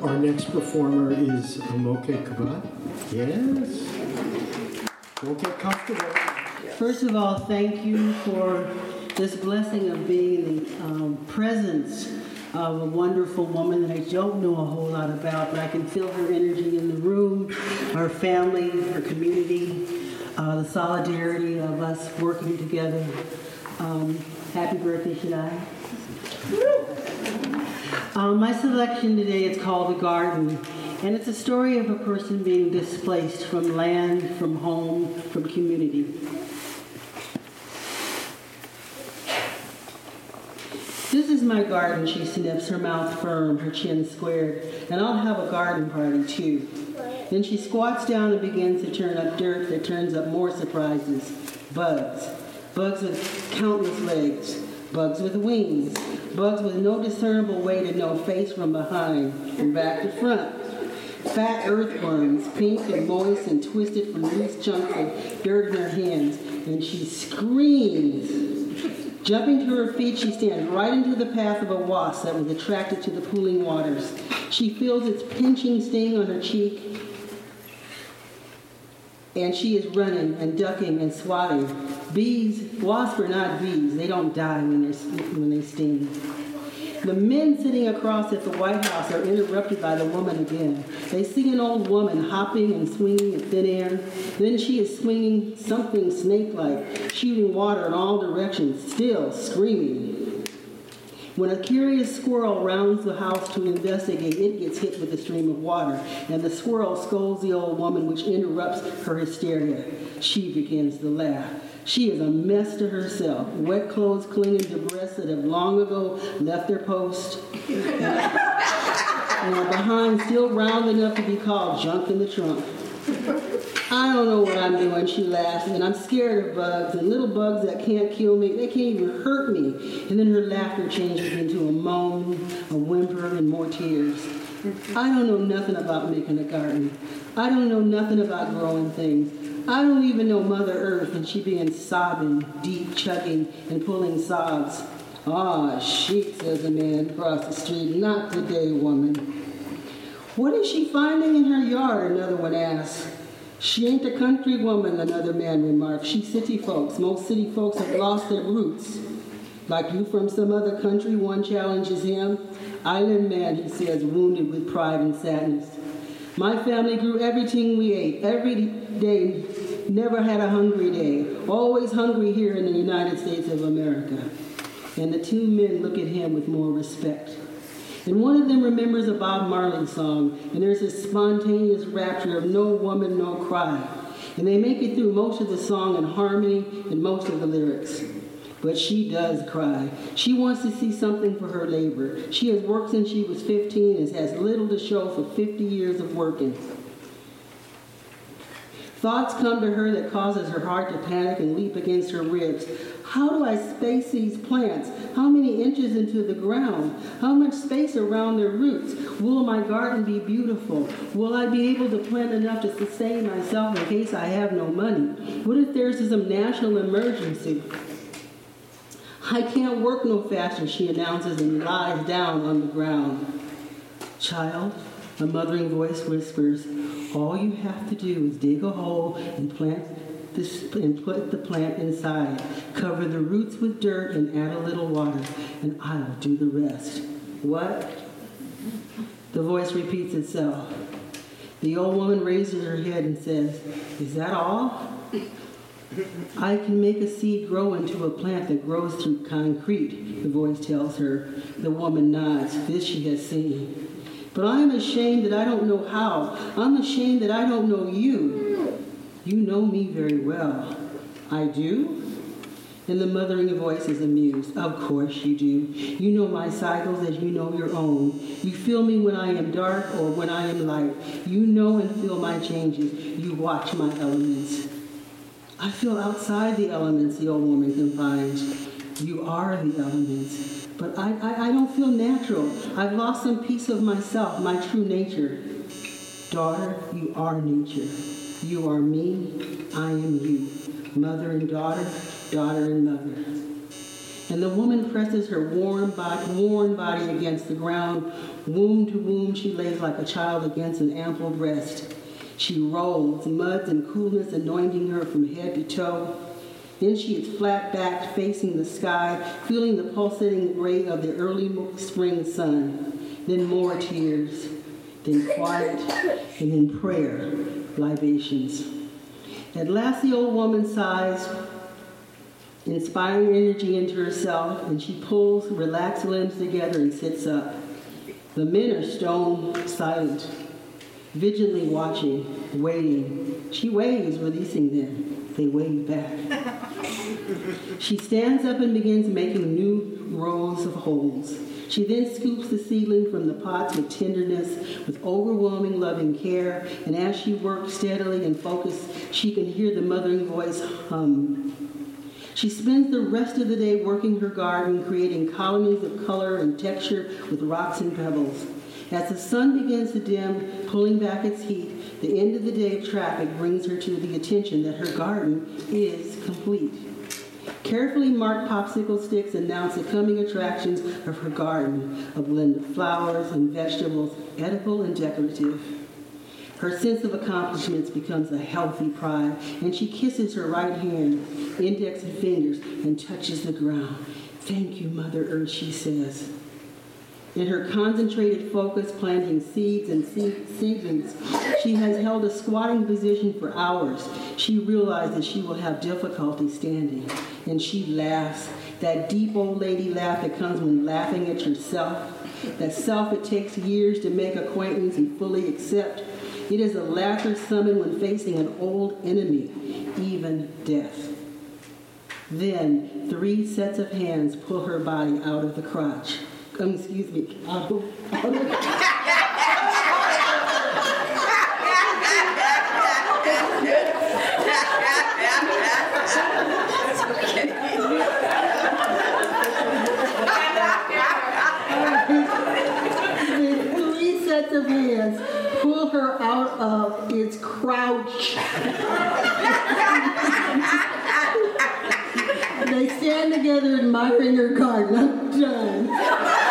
Our next performer is Moke Kabat. Yes. Get comfortable. First of all, thank you for this blessing of being in the um, presence of a wonderful woman that I don't know a whole lot about, but I can feel her energy in the room, her family, her community, uh, the solidarity of us working together. Um, happy birthday, Shadai. Um, my selection today is called The Garden, and it's a story of a person being displaced from land, from home, from community. This is my garden, she sniffs, her mouth firm, her chin squared, and I'll have a garden party too. Then she squats down and begins to turn up dirt that turns up more surprises. Bugs. Bugs with countless legs. Bugs with wings. Bugs with no discernible way to know face from behind and back to front. Fat earthworms, pink and moist and twisted from loose chunks of dirt in her hands, and she screams. Jumping to her feet, she stands right into the path of a wasp that was attracted to the pooling waters. She feels its pinching sting on her cheek, and she is running and ducking and swatting. Bees, wasps are not bees. They don't die when, they're, when they sting. The men sitting across at the White House are interrupted by the woman again. They see an old woman hopping and swinging in thin air. Then she is swinging something snake like, shooting water in all directions, still screaming. When a curious squirrel rounds the house to investigate, it gets hit with a stream of water, and the squirrel scolds the old woman, which interrupts her hysteria. She begins to laugh. She is a mess to herself. Wet clothes clinging to breasts that have long ago left their post. and behind still round enough to be called junk in the trunk. I don't know what I'm doing, she laughs, and I'm scared of bugs and little bugs that can't kill me. They can't even hurt me. And then her laughter changes into a moan, a whimper, and more tears. I don't know nothing about making a garden. I don't know nothing about growing things. I don't even know Mother Earth, and she begins sobbing, deep chugging, and pulling sobs. Ah, sheep, says a man across the street. Not today, woman. What is she finding in her yard? Another one asks. She ain't a country woman, another man remarks. She's city folks. Most city folks have lost their roots. Like you from some other country, one challenges him. Island man, he says, wounded with pride and sadness. My family grew everything we ate every day, never had a hungry day. Always hungry here in the United States of America. And the two men look at him with more respect. And one of them remembers a Bob Marley song, and there's this spontaneous rapture of no woman, no cry. And they make it through most of the song in harmony and most of the lyrics. But she does cry. She wants to see something for her labor. She has worked since she was 15 and has little to show for 50 years of working. Thoughts come to her that causes her heart to panic and leap against her ribs. How do I space these plants? How many inches into the ground? How much space around their roots? Will my garden be beautiful? Will I be able to plant enough to sustain myself in case I have no money? What if there's some national emergency? I can't work no faster, she announces and lies down on the ground. Child, a mothering voice whispers, all you have to do is dig a hole and plant this and put the plant inside. Cover the roots with dirt and add a little water, and I'll do the rest. What? The voice repeats itself. The old woman raises her head and says, Is that all? I can make a seed grow into a plant that grows through concrete, the voice tells her. The woman nods. This she has seen. But I am ashamed that I don't know how. I'm ashamed that I don't know you. You know me very well. I do? And the mothering voice is amused. Of course you do. You know my cycles as you know your own. You feel me when I am dark or when I am light. You know and feel my changes. You watch my elements. I feel outside the elements, the old woman confides. You are the elements. But I, I, I don't feel natural. I've lost some piece of myself, my true nature. Daughter, you are nature. You are me. I am you. Mother and daughter, daughter and mother. And the woman presses her warm body, worn body against the ground. Womb to womb, she lays like a child against an ample breast. She rolls, muds and coolness anointing her from head to toe. Then she is flat backed, facing the sky, feeling the pulsating ray of the early spring sun. Then more tears, then quiet, and then prayer, libations. At last, the old woman sighs, inspiring energy into herself, and she pulls relaxed limbs together and sits up. The men are stone silent, vigilantly watching, waiting. She waves, releasing them. They wave back. she stands up and begins making new rows of holes. She then scoops the seedling from the pots with tenderness, with overwhelming loving care, and as she works steadily and focused, she can hear the mothering voice hum. She spends the rest of the day working her garden, creating colonies of color and texture with rocks and pebbles. As the sun begins to dim, pulling back its heat, the end of the day of traffic brings her to the attention that her garden is complete. Carefully marked popsicle sticks announce the coming attractions of her garden, a blend of flowers and vegetables, edible and decorative. Her sense of accomplishments becomes a healthy pride, and she kisses her right hand, index and fingers, and touches the ground. Thank you, Mother Earth, she says. In her concentrated focus, planting seeds and seedlings, she has held a squatting position for hours. She realizes she will have difficulty standing, and she laughs. That deep old lady laugh that comes when laughing at yourself. That self it takes years to make acquaintance and fully accept. It is a laughter summoned when facing an old enemy, even death. Then three sets of hands pull her body out of the crotch um, excuse me, three sets of hands pull her out of its crouch. they stand together admiring her garden. I'm done.